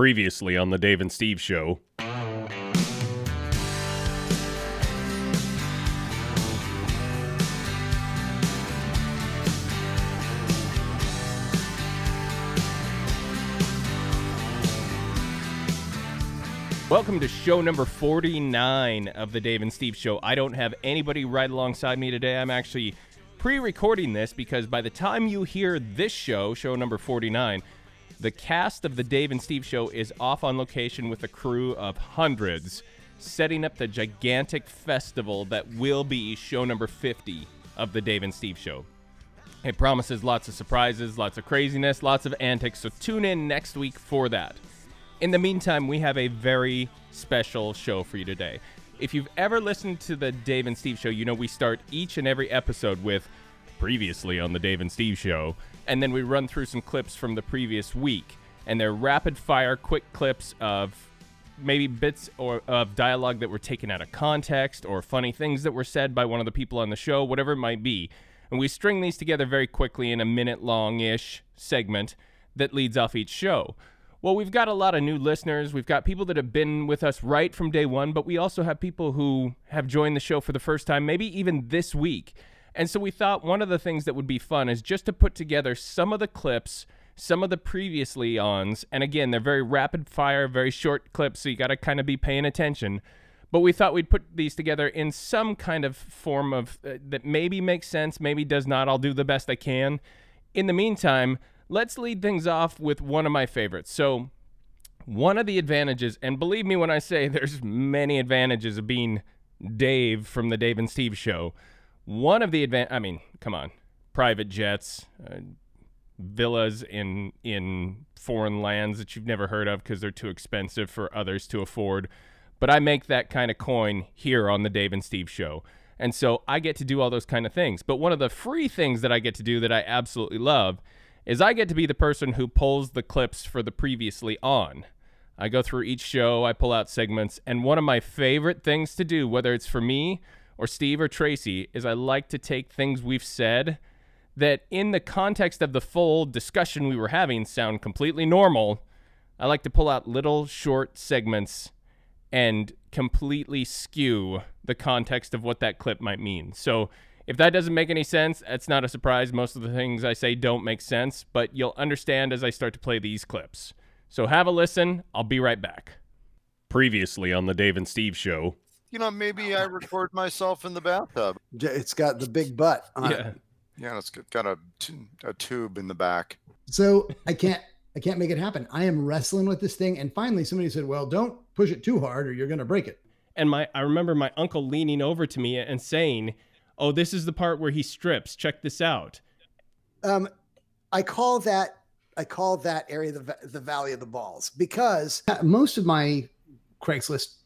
Previously on the Dave and Steve show. Welcome to show number 49 of the Dave and Steve show. I don't have anybody right alongside me today. I'm actually pre recording this because by the time you hear this show, show number 49, the cast of the Dave and Steve show is off on location with a crew of hundreds, setting up the gigantic festival that will be show number 50 of the Dave and Steve show. It promises lots of surprises, lots of craziness, lots of antics, so tune in next week for that. In the meantime, we have a very special show for you today. If you've ever listened to the Dave and Steve show, you know we start each and every episode with previously on the Dave and Steve show, and then we run through some clips from the previous week. And they're rapid fire, quick clips of maybe bits or of dialogue that were taken out of context or funny things that were said by one of the people on the show, whatever it might be. And we string these together very quickly in a minute long ish segment that leads off each show. Well, we've got a lot of new listeners. We've got people that have been with us right from day one, but we also have people who have joined the show for the first time, maybe even this week. And so we thought one of the things that would be fun is just to put together some of the clips, some of the previously ons. And again, they're very rapid fire, very short clips, so you got to kind of be paying attention. But we thought we'd put these together in some kind of form of uh, that maybe makes sense, maybe does not. I'll do the best I can. In the meantime, let's lead things off with one of my favorites. So, one of the advantages, and believe me when I say there's many advantages of being Dave from the Dave and Steve show. One of the advan I mean, come on, private jets, uh, villas in in foreign lands that you've never heard of because they're too expensive for others to afford. But I make that kind of coin here on the Dave and Steve show. And so I get to do all those kind of things. But one of the free things that I get to do that I absolutely love is I get to be the person who pulls the clips for the previously on. I go through each show, I pull out segments, and one of my favorite things to do, whether it's for me or Steve or Tracy, is I like to take things we've said that in the context of the full discussion we were having sound completely normal. I like to pull out little short segments and completely skew the context of what that clip might mean. So if that doesn't make any sense, that's not a surprise. Most of the things I say don't make sense, but you'll understand as I start to play these clips. So have a listen. I'll be right back. Previously on the Dave and Steve show. You know, maybe I record myself in the bathtub. It's got the big butt on Yeah. it. Yeah, it's got got a, t- a tube in the back. So I can't I can't make it happen. I am wrestling with this thing. And finally somebody said, Well, don't push it too hard or you're gonna break it. And my I remember my uncle leaning over to me and saying, "Oh, this is the part where he strips. Check this out." Um I call that I call that area the the valley of the balls because most of my Craigslist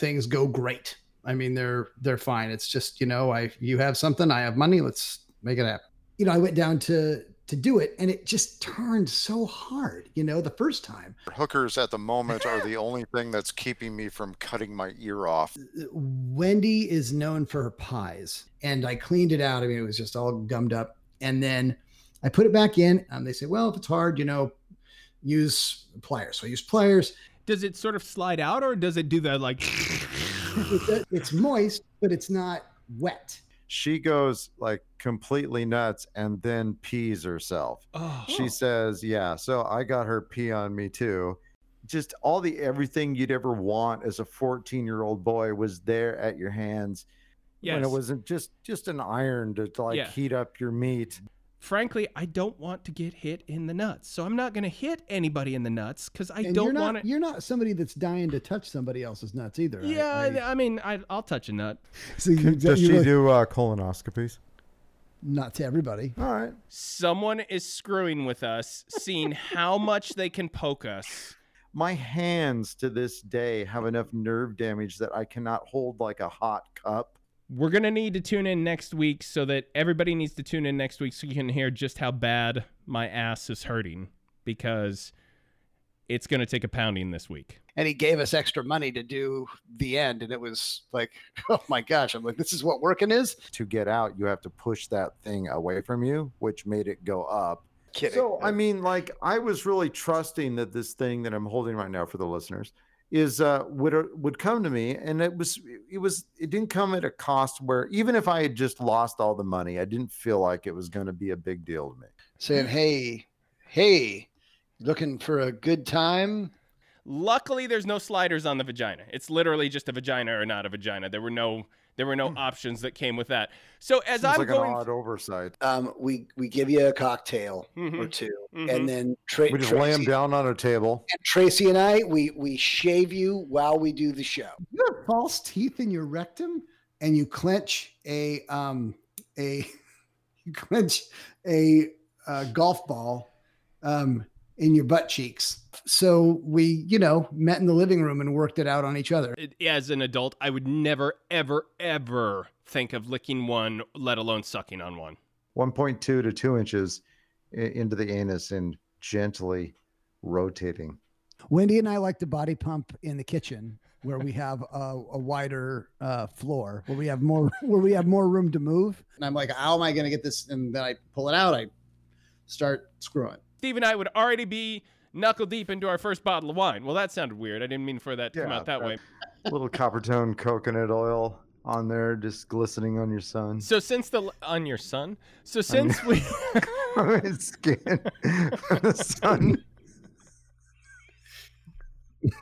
things go great. I mean, they're they're fine. It's just you know, I you have something, I have money. Let's make it happen. You know, I went down to to do it, and it just turned so hard. You know, the first time. Hookers at the moment are the only thing that's keeping me from cutting my ear off. Wendy is known for her pies, and I cleaned it out. I mean, it was just all gummed up, and then I put it back in. And they say, well, if it's hard, you know, use pliers. So I use pliers. Does it sort of slide out, or does it do that like? It's moist, but it's not wet. she goes like completely nuts and then pees herself. oh, She says, "Yeah, so I got her pee on me too." Just all the everything you'd ever want as a 14-year-old boy was there at your hands. yes. And it wasn't just just an iron to, to like Yeah. heat up your meat. Frankly, I don't want to get hit in the nuts, so I'm not going to hit anybody in the nuts because I and don't you're not want to. you're not somebody that's dying to touch somebody else's nuts either. Yeah, I, I, mean, I, I'll touch a nut. so you, Does you she really- do uh, colonoscopies? not to everybody. All right. Someone is screwing with us, seeing how much they can poke us. My hands to this day have enough nerve damage that I cannot hold like a hot cup. We're going to need to tune in next week so that everybody needs to tune in next week so you can hear just how bad my ass is hurting because it's going to take a pounding this week. and he gave us extra money to do the end and it was like oh my gosh i'm like this is what working is to get out, you have to push that thing away from you, which made it go up. Kidding. So I mean, like I was really trusting that this thing that I'm holding right now for the listeners is uh would uh, would come to me, and it was it was it didn't come at a cost where even if I had just lost all the money, I didn't feel like it was going to be a big deal to me. saying, "Hey, hey, looking for a good time?" Luckily, there's no sliders on the vagina. It's literally just a vagina or not a vagina. There were no there were no options that came with that. So as Seems I'm like going, an odd oversight. Um, we we give you a cocktail or Mhm, 2 mhm. and then Tra- We just lay him down on a table. and Tracy and I we we shave you while we do the show. You have false teeth in your rectum, and you clench a um a you clench a, uh golf ball um in your butt cheeks. So we, you know, met in the living room and worked it out on each other. as an adult, I would never, ever, ever think of licking one, let alone sucking on one. 1.2 to 2 inches into the anus and gently rotating. Wendy and I like to body pump in the kitchen where we have a, a wider uh, floor, where we have more where we have more room to move. And I'm like, how am I going to get this? And then I pull it out. I start screwing. Steve and I would already be knuckle deep into our first bottle of wine. Well, that sounded weird. I didn't mean for that to come out that that- way. A little Coppertone coconut oil on there, just glistening on your sun. So since the on your sun, so since we on his skin from the sun.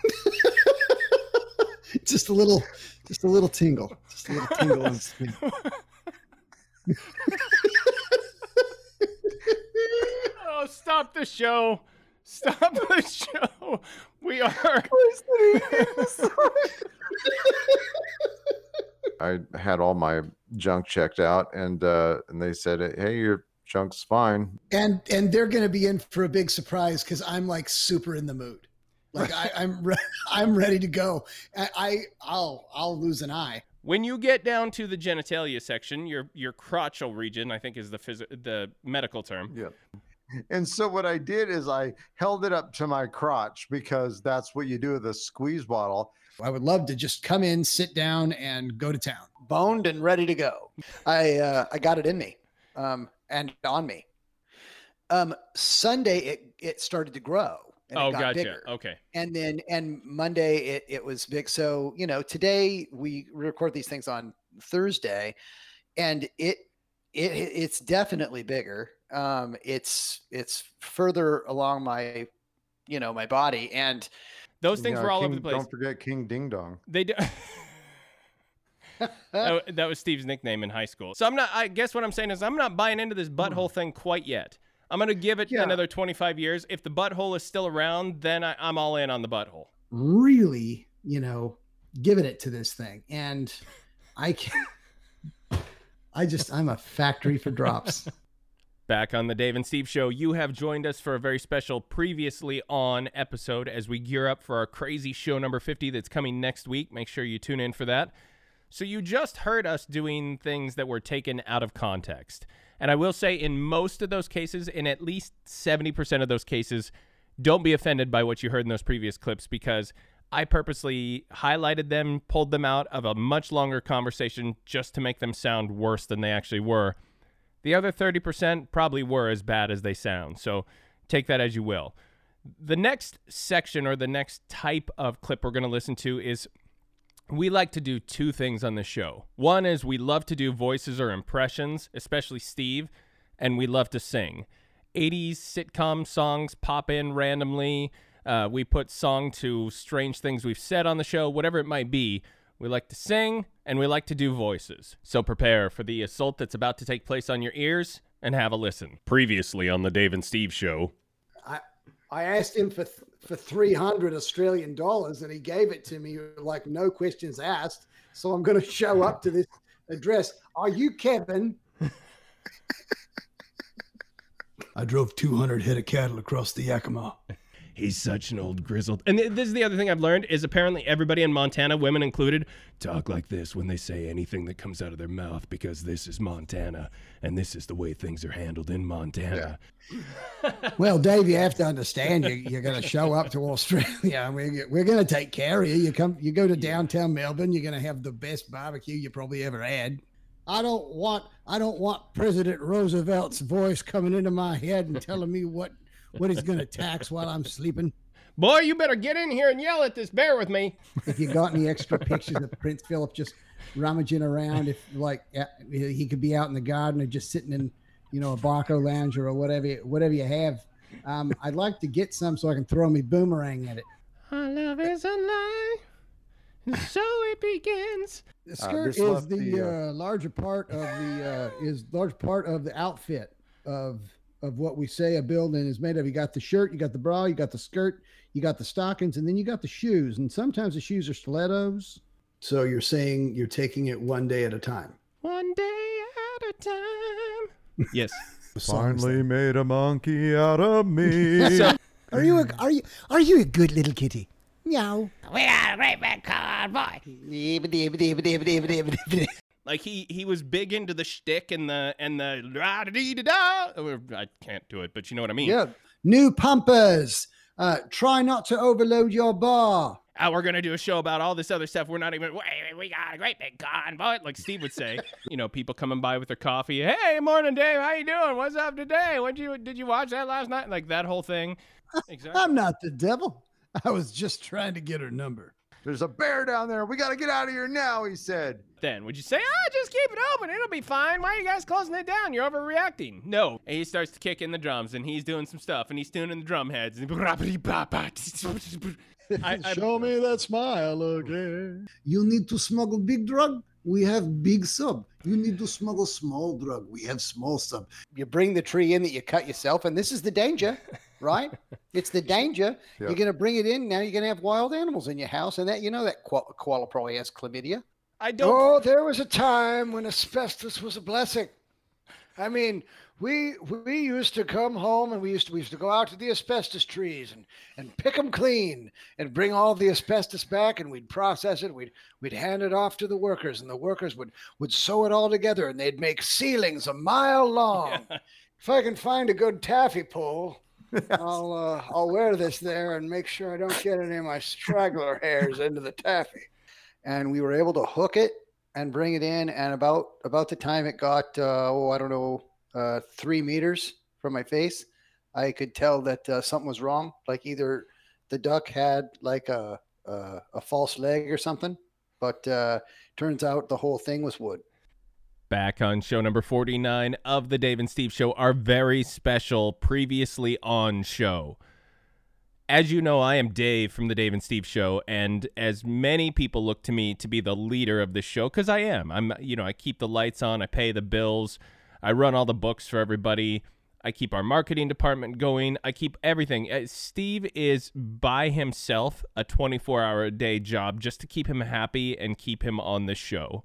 just a little, just a little tingle, just a little tingle. in oh, stop the show, stop the show. We are. I had all my junk checked out, and uh, and they said, "Hey, your junk's fine." and and they're going to be in for a big surprise because I'm like super in the mood. Like I, I'm re- I'm ready to go. I, I I'll I'll lose an eye. When you get down to the genitalia section, your your crotchal region, I think is the phys- the medical term. Yeah. And so what I did is I held it up to my crotch because that's what you do with a squeeze bottle. I would love to just come in, sit down, and go to town. boned and ready to go. I uh, I got it in me, um, and on me. Um, Sunday it it started to grow. And oh, it got gotcha. Bigger. Okay. And then and Monday it it was big. So you know today we record these things on Thursday, and it it it's definitely bigger. Um, it's it's further along my you know my body and Those things Yeah, were all over the place. Don't forget King Ding Dong. They do. that, that was Steve's nickname in high school. So I'm not. I guess what I'm saying is I'm not buying into this butthole thing quite yet. I'm gonna give it Yeah. another 25 years. If the butthole is still around, then I, I'm all in on the butthole. Really, you know, giving it to this thing, and I can. I just I'm a factory for drops. Back on the Dave and Steve show, you have joined us for a very special previously on episode as we gear up for our crazy show number 50 that's coming next week. Make sure you tune in for that. So, you just heard us doing things that were taken out of context. And I will say, in most of those cases, in at least 70% of those cases, don't be offended by what you heard in those previous clips because I purposely highlighted them, pulled them out of a much longer conversation just to make them sound worse than they actually were. The other 30% probably were as bad as they sound. So take that as you will. The next section or the next type of clip we're going to listen to is we like to do two things on the show. One is we love to do voices or impressions, especially Steve, and we love to sing. 80s sitcom songs pop in randomly. Uh, we put song to strange things we've said on the show, whatever it might be. We like to sing and we like to do voices. So prepare for the assault that's about to take place on your ears and have a listen. Previously on the Dave and Steve show. I I asked him for th- for three hundred Australian dollars, and he gave it to me like no questions asked. So I'm going to show up to this address. Are you Kevin? I drove 200 head of cattle across the Yakima. He's such an old grizzled. And th- this is the other thing I've learned is apparently everybody in Montana, women included, talk like this when they say anything that comes out of their mouth because this is Montana and this is the way things are handled in Montana. Well, Dave, you have to understand you, you're going to show up to Australia. and We're, we're going to take care of you. You come, you go to downtown Melbourne. You're going to have the best barbecue you probably ever had. I don't want I don't want President Roosevelt's voice coming into my head and telling me what what he's going to tax while I'm sleeping. Boy, you better get in here and yell at this bear with me. If you got any extra pictures of Prince Philip just rummaging around, if like he could be out in the garden or just sitting in, you know, a Barcalounger or whatever, whatever you have, um, I'd like to get some so I can throw me boomerang at it. Our love is a lie, and so it begins. The skirt this is left the, the, uh, larger part of the uh, is large part of the outfit of of what we say a building is made of. You got the shirt, you got the bra, you got the skirt, you got the stockings, and then you got the shoes. And sometimes the shoes are stilettos. So you're saying you're taking it one day at a time. One day at a time. Yes. Finally made a monkey out of me. So, Are you a, are you are you a good little kitty? Meow. We got a great big convoy. Like he he was big into the shtick and the and the da da da. I can't do it, but you know what I mean. Yeah. New pumpers. Uh, try not to overload your bar. Oh, we're gonna do a show about all this other stuff. We're not even. Wait, we got a great big convoy, like Steve would say. you know, people coming by with their coffee. Hey, morning, Dave. How you doing? What's up today? What you did you watch that last night? Like that whole thing. Exactly. I'm not the devil. I was just trying to get her number. There's a bear down there. We got to get out of here now, he said. then would you say, ah, just keep it open. It'll be fine. Why are you guys closing it down? You're overreacting. No. And he starts to kick in the drums and he's doing some stuff and he's tuning the drum heads. I, I, Show me that smile again. You need to smuggle big drug? We have big sub. You need to smuggle small drug. We have small sub. You bring the tree in that you cut yourself, and this is the danger, right? it's the danger. Yeah. You're going to bring it in. Now you're going to have wild animals in your house, and that you know that koala, koala probably has chlamydia. I don't. Oh, there was a time when asbestos was a blessing. I mean, we we used to come home and we used to we used to go out to the asbestos trees and and pick them clean and bring all the asbestos back and we'd process it. We'd we'd hand it off to the workers and the workers would would sew it all together and they'd make ceilings a mile long. If I can find a good taffy pole, I'll uh, I'll wear this there and make sure I don't get any of my straggler hairs into the taffy. and we were able to hook it and bring it in. And about about the time it got, uh, oh, I don't know, uh, three meters from my face, I could tell that uh, something was wrong. Like either the duck had like a a, a false leg or something. But uh, turns out the whole thing was wood. Back on show number 49 of the Dave and Steve Show, our very special previously on show. As you know, I am Dave from the Dave and Steve Show, and as many people look to me to be the leader of the show, because I am. I'm, you know, I keep the lights on, I pay the bills, I run all the books for everybody, I keep our marketing department going, I keep everything. Uh, Steve is by himself a 24 hour a day job just to keep him happy and keep him on the show.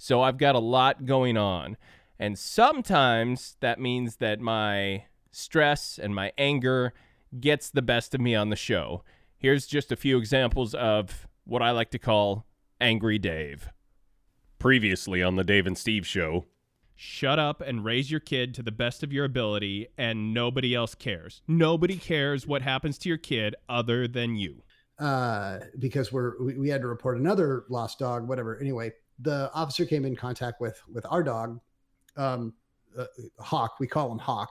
So I've got a lot going on. And sometimes that means that my stress and my anger gets the best of me on the show. Here's just a few examples of what I like to call Angry Dave. Previously on the Dave and Steve show. Shut up and raise your kid to the best of your ability, and nobody else cares. Nobody cares what happens to your kid other than you. uh, because we're we, we had to report another lost dog, whatever. Anyway, the officer came in contact with with our dog, um, uh, Hawk. We call him Hawk.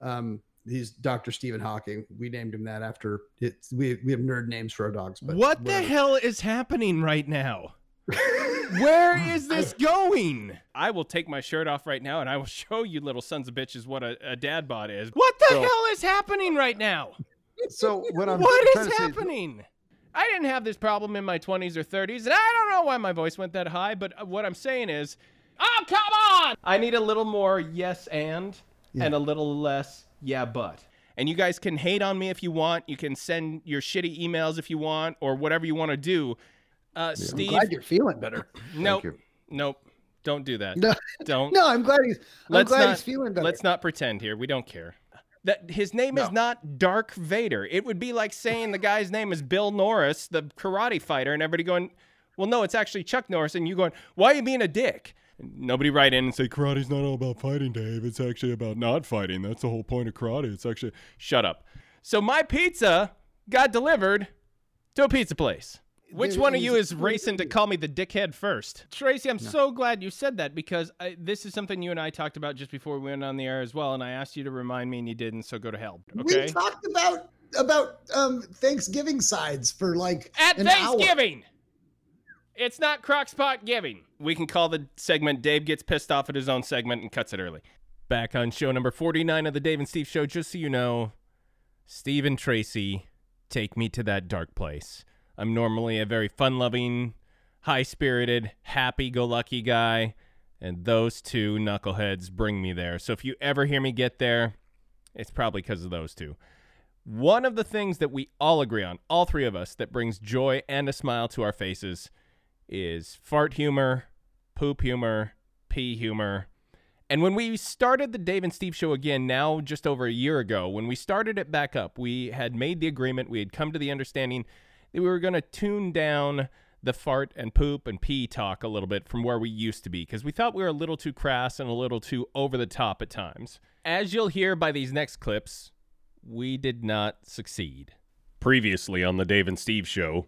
Um, he's Dr. Stephen Hawking. We named him that after it's we we have nerd names for our dogs. But what the hell is happening right now? Where is this going? I will take my shirt off right now and I will show you little sons of bitches what a, a dad bod is. What the So- hell is happening right now? So what I'm What trying is to say- happening? I didn't have this problem in my 20s or 30s, and I don't know why my voice went that high, but uh, what I'm saying is, oh, come on! I need a little more yes and and a little less yeah, but. And you guys can hate on me if you want. You can send your shitty emails if you want, or whatever you want to do. Uh, I'm Steve, glad you're feeling better. nope, nope, don't do that. No, Don't. no, I'm glad he's. I'm Let's glad not- he's feeling better. Let's not pretend here. We don't care. That his name is not Dark Vader. It would be like saying the guy's name is Bill Norris, the karate fighter, and everybody going, "Well, no, it's actually Chuck Norris," and you going, "Why are you being a dick?" Nobody write in and say karate's not all about fighting, Dave. It's actually about not fighting. That's the whole point of karate. It's actually shut up. So my pizza got delivered to a pizza place. Which there one of you is- is racing to call me the dickhead first? Tracy, I'm so glad you said that because I, this is something you and I talked about just before we went on the air as well, and I asked you to remind me and you didn't, so go to hell. Okay? We talked about about um Thanksgiving sides for like At an hour. Thanksgiving! It's not Crockpot giving. We can call the segment Dave Gets Pissed Off at His Own segment and cuts it early. Back on show number 49 of the Dave and Steve Show, just so you know, Steve and Tracy take me to that dark place. I'm normally a very fun loving, high spirited, happy go lucky guy, and those two knuckleheads bring me there. So if you ever hear me get there, it's probably because of those two. One of the things that we all agree on, all three of us, that brings joy and a smile to our faces is fart humor, poop humor, pee humor. And when we started the Dave and Steve show again, now just over a year ago, when we started it back up, we had made the agreement, we had come to the understanding that we were going to tune down the fart and poop and pee talk a little bit from where we used to be because we thought we were a little too crass and a little too over the top at times. As you'll hear by these next clips, we did not succeed. Previously on the Dave and Steve show.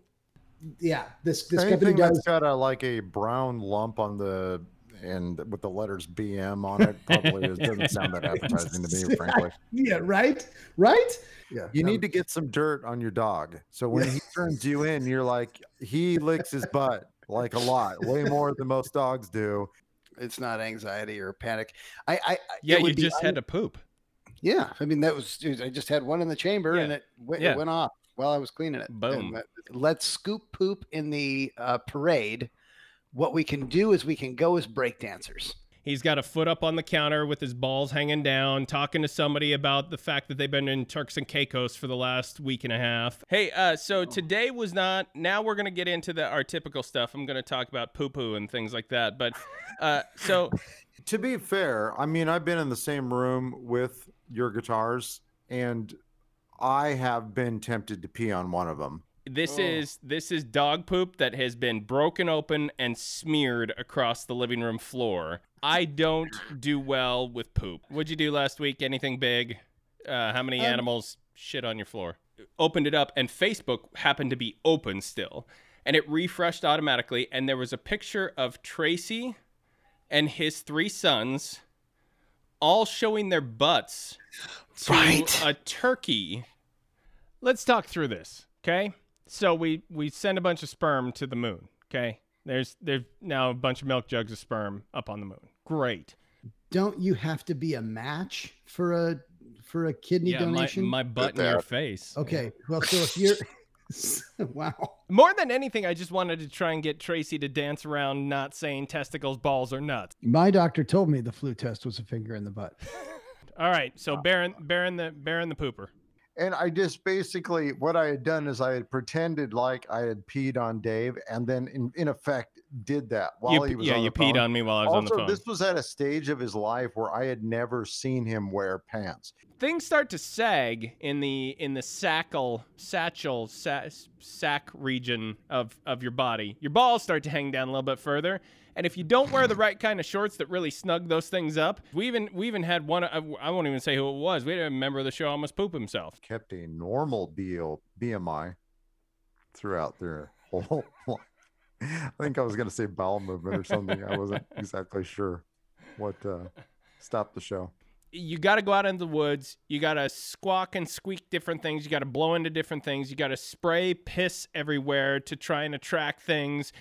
Yeah, this this company Anything that's does. got a like a brown lump on the and with the letters BM on it probably is, doesn't sound that appetizing to me, frankly. Yeah, right, right. Yeah, You um, need to get some dirt on your dog. So when Yeah. he turns you in, you're like, he licks his butt like a lot, way more than most dogs do. It's not anxiety or panic. I, I I- Yeah, it you would be just un- had to poop. Yeah, I mean that was I just had one in the chamber and it, went, Yeah. it went off while I was cleaning it. Boom. let- Let's scoop poop in the uh, parade. What we can do is we can go as breakdancers. He's got a foot up on the counter with his balls hanging down, talking to somebody about the fact that they've been in Turks and Caicos for the last week and a half. Hey, uh, so today was not. Now we're gonna get into the our typical stuff. I'm gonna talk about poo poo and things like that. But uh, so To be fair, I mean, I've been in the same room with your guitars, and I have been tempted to pee on one of them. This Oh. is this is dog poop that has been broken open and smeared across the living room floor. I don't do well with poop. What'd you do last week? Anything big? Uh, how many Um, animals shit on your floor? Opened it up, and Facebook happened to be open still, and it refreshed automatically. And there was a picture of Tracy and his three sons, all showing their butts to Right. a turkey. Let's talk through this, okay? So we we send a bunch of sperm to the moon, okay? There's there's now a bunch of milk jugs of sperm up on the moon. Great. Don't you have to be a match for a for a kidney yeah, my, donation? my butt in your face. okay, well, so if you're wow, More than anything, I just wanted to try and get Tracy to dance around not saying testicles, balls, or nuts. my doctor told me the flu test was a finger in the butt. All right, so Baron, Baron the Baron the pooper. And I just basically what I had done is I had pretended like I had peed on Dave, and then in, in effect did that while You, he was yeah, on you the peed phone. on me while I was on the Also, phone. this was at a stage of his life where I had never seen him wear pants. things start to sag in the in the sackle satchel sa- sac region of of your body. Your balls start to hang down a little bit further, and if you don't wear the right kind of shorts that really snug those things up, we even we even had one. I, I won't even say who it was. We had a member of the show almost poop himself. Kept a normal BMI throughout their whole life. I think I was going to say bowel movement or something. I wasn't exactly sure what uh, stopped the show. You got to go out into the woods. You got to squawk and squeak different things. You got to blow into different things. You got to spray piss everywhere to try and attract things.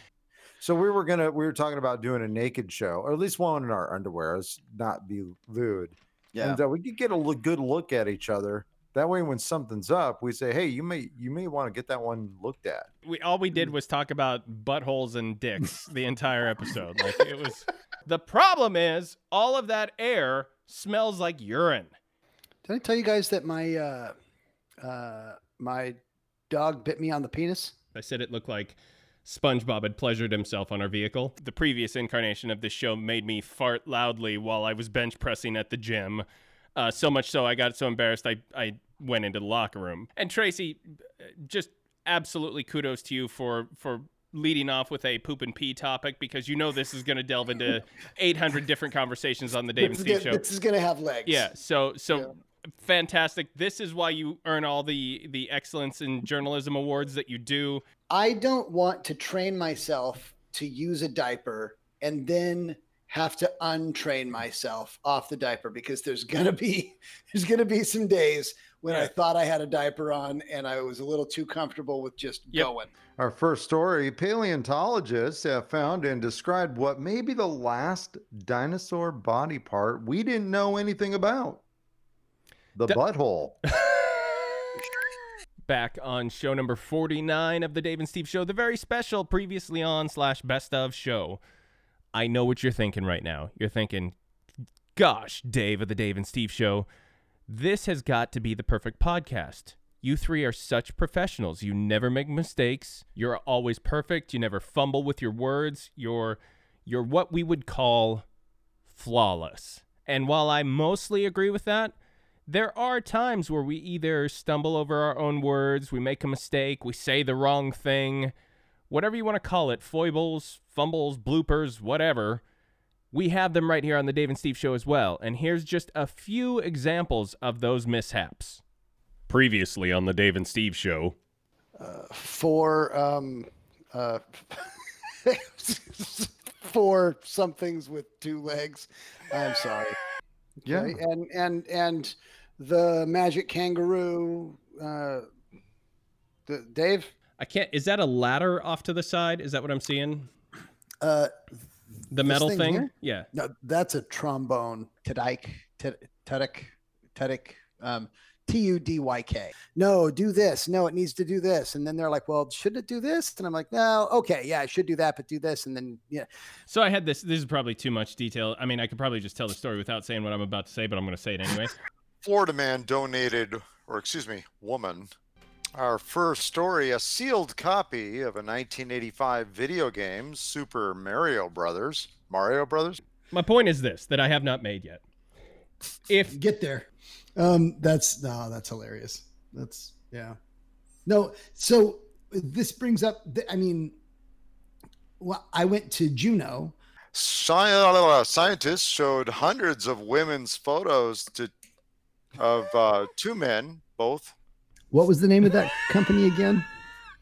So we were gonna we were talking about doing a naked show, or at least one in our underwear. Let's not be lewd. Yeah. And uh, we could get a look, good look at each other. That way, when something's up, we say, "Hey, you may you may want to get that one looked at." we all we did was talk about buttholes and dicks the entire episode. Like it was. The problem is all of that air smells like urine. Did I tell you guys that my uh, uh, my dog bit me on the penis? I said it looked like SpongeBob had pleasured himself on our vehicle. The previous incarnation of this show made me fart loudly while I was bench pressing at the gym. Uh, so much so I got so embarrassed I, I went into the locker room. And Tracy, uh, just absolutely kudos to you for for leading off with a poop and pee topic because you know this is going to delve into 800 different conversations on the Dave and Steve show. This is gonna have legs. Yeah. So so Yeah. Fantastic. This is why you earn all the the excellence in journalism awards that you do. I don't want to train myself to use a diaper and then have to untrain myself off the diaper because there's gonna be there's gonna be some days when I thought I had a diaper on and I was a little too comfortable with just Yep. going. Our first story paleontologists have found and described what may be the last dinosaur body part we didn't know anything about the Da- butthole. Back on show number 49 of the Dave and Steve show, the very special previously on slash best of show. I know what you're thinking right now. You're thinking, gosh, Dave of the Dave and Steve show, this has got to be the perfect podcast. You three are such professionals. You never make mistakes. You're always perfect. You never fumble with your words. You're you're what we would call flawless. And while I mostly agree with that, there are times where we either stumble over our own words, we make a mistake, we say the wrong thing, whatever you want to call it, foibles, fumbles, bloopers, whatever. We have them right here on the Dave and Steve show as well. And here's just a few examples of those mishaps. Previously on the Dave and Steve show. for um uh for some things with two legs. I'm sorry. Yeah. Okay, And and and the magic kangaroo uh the Dave I can't is that a ladder off to the side? Is that what I'm seeing? Uh, The metal thing thing? here? Yeah. no, that's a trombone. Tadike Tudyk Tudyk um T U D Y K. No, do this. No, it needs to do this. And then they're like, well, should it do this? And I'm like, no, okay, yeah, I should do that, but do this. And then, yeah, So I had this. This is probably too much detail. I mean, I could probably just tell the story without saying what I'm about to say, but I'm going to say it anyway. Florida man donated, or excuse me, woman. Our first story a sealed copy of a 1985 video game, Super Mario Brothers. Mario Brothers? My point is this that I have not made yet. If get there. Um, that's no, that's hilarious. That's yeah. No, so this brings up. The, I mean, well, I went to Juneau. Sci- Scientists showed hundreds of women's photos to, of uh, two men, both What was the name of that company again?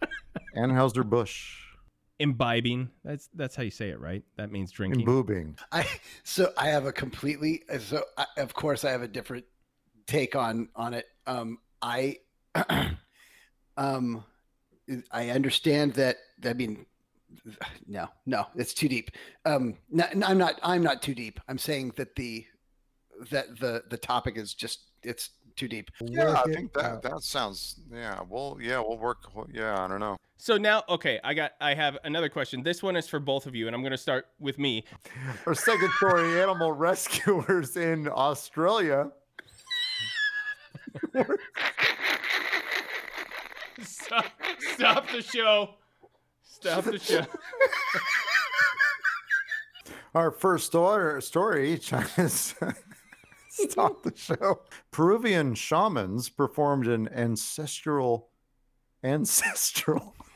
Anheuser Busch. imbibing, that's that's how you say it, right? That means drinking. Boobing. I so I have a completely so I, of course I have a different take on on it. Um, I um, I understand that. I mean, no, no, it's too deep. Um, no, no, I'm not. I'm not too deep. I'm saying that the that the the topic is just it's too deep. Yeah, I think that that sounds. Yeah, well, yeah, we'll work. Yeah, I don't know. So now, okay, I got. I have another question. This one is for both of you, and I'm going to start with me. Our second story animal rescuers in Australia. Stop, stop the show. Stop the show. Our first story, story China's stop the show. Peruvian shamans performed an ancestral ancestral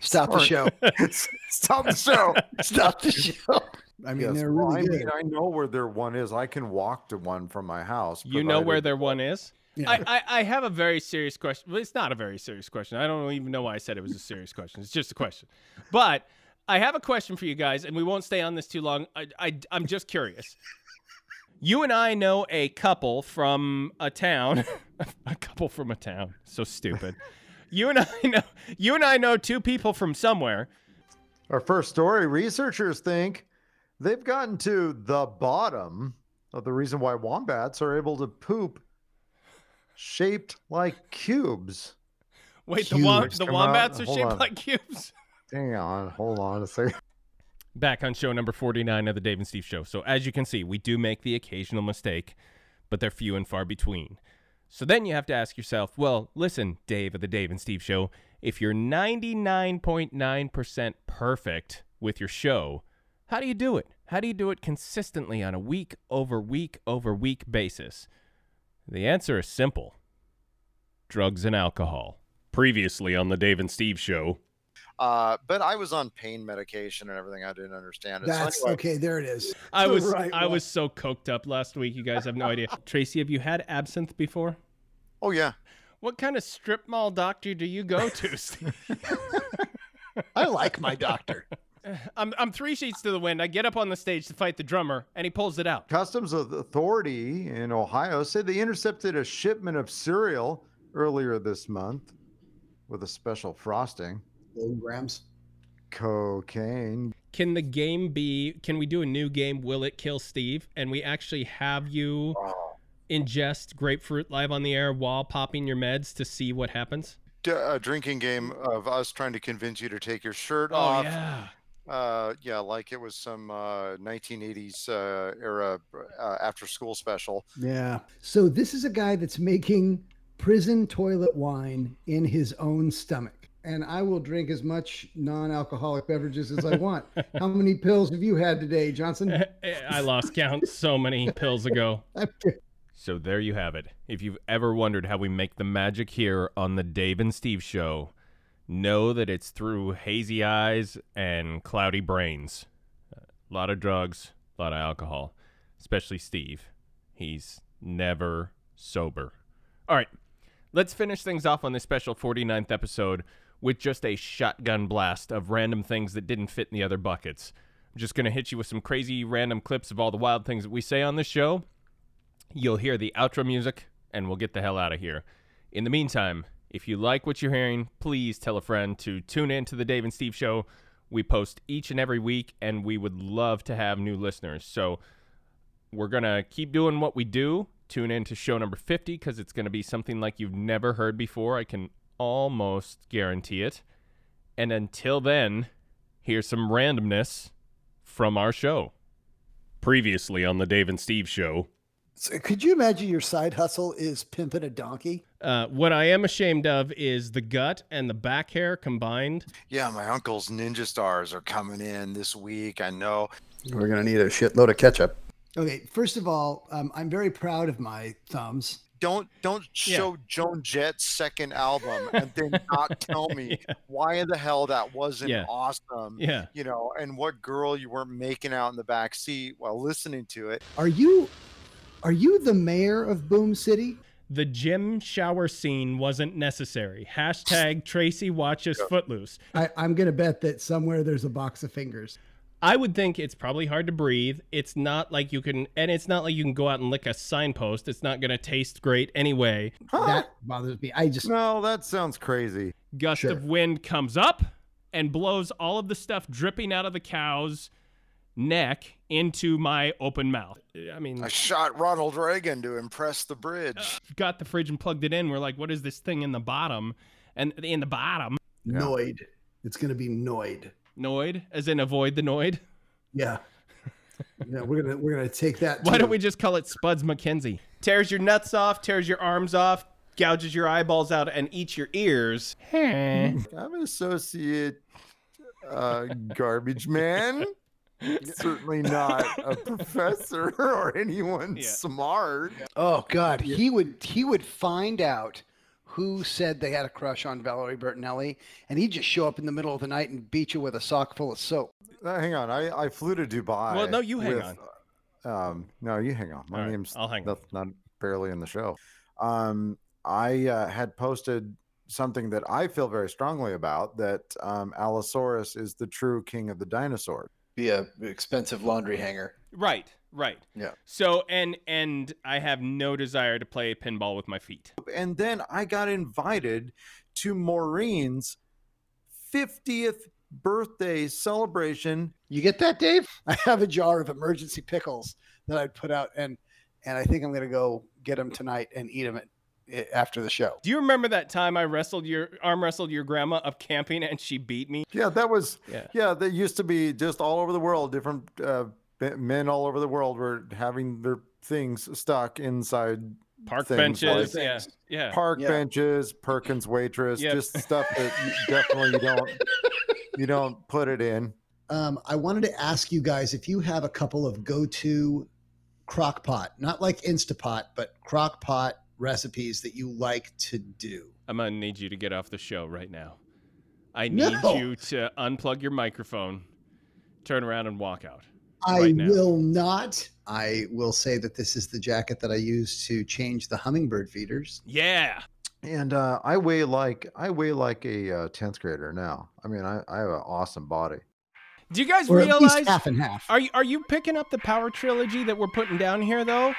Stop the show. stop the show. Stop the show. I mean, Yes, they're well, really I mean, I know where their one is. I can walk to one from my house. You know where their one is. Yeah. I, I, I have a very serious question. Well, it's not a very serious question. I don't even know why I said it was a serious question. It's just a question. But I have a question for you guys, and we won't stay on this too long. I, I, I'm just curious. You and I know a couple from a town. a couple from a town. So stupid. You and I know. You and I know two people from somewhere. Our first story researchers think they've gotten to the bottom of the reason why wombats are able to poop shaped like cubes. Wait, the wom- the Come on, wombats are hold shaped on. like cubes. Hang on, hold on a second. Back on show number 49 of the Dave and Steve show. So as you can see, we do make the occasional mistake, but they're few and far between. So then you have to ask yourself, well, listen, Dave of the Dave and Steve show, if you're 99.9% perfect with your show, how do you do it? How do you do it consistently on a week over week over week basis? The answer is simple. Drugs and alcohol. Previously on the Dave and Steve show, Uh, but I was on pain medication and everything. I didn't understand it. So That's anyway, okay. There it is. I The was right I one. was so coked up last week. You guys have no idea. Tracy, have you had absinthe before? Oh yeah. What kind of strip mall doctor do you go to? Steve? I like my doctor. I'm I'm three sheets to the wind. I get up on the stage to fight the drummer, and he pulls it out. Customs Authority in Ohio said they intercepted a shipment of cereal earlier this month with a special frosting. Kilograms. Cocaine. Can the game be? Can we do a new game? Will it kill Steve? And we actually have you ingest grapefruit live on the air while popping your meds to see what happens. D- a drinking game of us trying to convince you to take your shirt Oh off. yeah. Uh, yeah, like it was some uh, 1980s uh, era uh, after school special. Yeah. So this is a guy that's making prison toilet wine in his own stomach. And I will drink as much non-alcoholic beverages as I want. How many pills have you had today, Johnson? Eh, eh, I lost count so many pills ago. So there you have it. If you've ever wondered how we make the magic here on the Dave and Steve show, know that it's through hazy eyes and cloudy brains. A lot of drugs, a lot of alcohol, especially Steve. He's never sober. All right, let's finish things off on this special 49th episode with just a shotgun blast of random things that didn't fit in the other buckets. I'm just going to hit you with some crazy random clips of all the wild things that we say on this show. You'll hear the outro music, and we'll get the hell out of here. In the meantime, if you like what you're hearing, please tell a friend to tune in to the Dave and Steve Show. We post each and every week, and we would love to have new listeners. So we're going to keep doing what we do. Tune in to show number 50 because it's going to be something like you've never heard before. I can almost guarantee it. And until then, here's some randomness from our show. Previously on the Dave and Steve Show. So could you imagine your side hustle is pimping a donkey? Uh, what I am ashamed of is the gut and the back hair combined. Yeah, my uncle's Ninja Stars are coming in this week. I know. We're gonna need a shitload of ketchup. Okay, first of all, um, I'm very proud of my thumbs. Don't don't Yeah. show Joan Jett's second album and then not tell me why in the hell that wasn't Yeah. awesome. Yeah. You know, and what girl you weren't making out in the back seat while listening to it. Are you are you the mayor of Boom City? The gym shower scene wasn't necessary. Hashtag Tracy watches Footloose. I, I'm gonna bet that somewhere there's a box of fingers. I would think it's probably hard to breathe. It's not like you can, and it's not like you can go out and lick a signpost. It's not going to taste great anyway. That bothers me. I just No, that sounds crazy. Gust Sure. of wind comes up and blows all of the stuff dripping out of the cow's neck into my open mouth. I mean, I shot Ronald Reagan to impress the bridge. got the fridge and plugged it in. We're like, what is this thing in the bottom? And in the bottom, Noid. It's gonna be Noid. Noid, as in avoid the Noid. Yeah. Yeah, we're gonna we're gonna take that. Why too. don't we just call it Spuds MacKenzie? Tears your nuts off, tears your arms off, gouges your eyeballs out, and eats your ears. I'm an associate uh, garbage man. Certainly not a professor or anyone Yeah. smart. Oh God, he would he would find out who said they had a crush on Valerie Bertinelli, and he'd just show up in the middle of the night and beat you with a sock full of soap. Uh, hang on, I, I flew to Dubai. Well, no, you hang with- Um, no, you hang on. My All right, name's I'll hang on. not barely in the show. Um, I uh, had posted something that I feel very strongly about that um, Allosaurus is the true king of the dinosaurs. Be a expensive laundry hanger. Right, right. Yeah. So and and I have no desire to play pinball with my feet. And then I got invited to Maureen's 50th birthday celebration. You get that, Dave? I have a jar of emergency pickles that I'd put out, and and I think I'm gonna go get them tonight and eat them at, after the show. Do you remember that time I wrestled your arm wrestled your grandma up camping and she beat me? Yeah, that was Yeah. yeah. That used to be just all over the world. Different uh, b- men all over the world were having their things stuck inside Park things like benches. Yeah. Yeah. park Yeah. benches, Perkins waitress, Yep. just stuff that you definitely you don't you don't put it in. Um, I wanted to ask you guys if you have a couple of go-to crock pot, not like Instapot, but crock pot recipes that you like to do. I'm gonna need you to get off the show right now. I need No. you to unplug your microphone, turn around, and walk out. I right now. will not. I will say that this is the jacket that I use to change the hummingbird feeders. Yeah. And uh, I weigh like I weigh like a uh, tenth grader now. I mean, I, I have an awesome body. Do you guys Or at realize? least half and half. Are you are you picking up the power trilogy that we're putting down here though?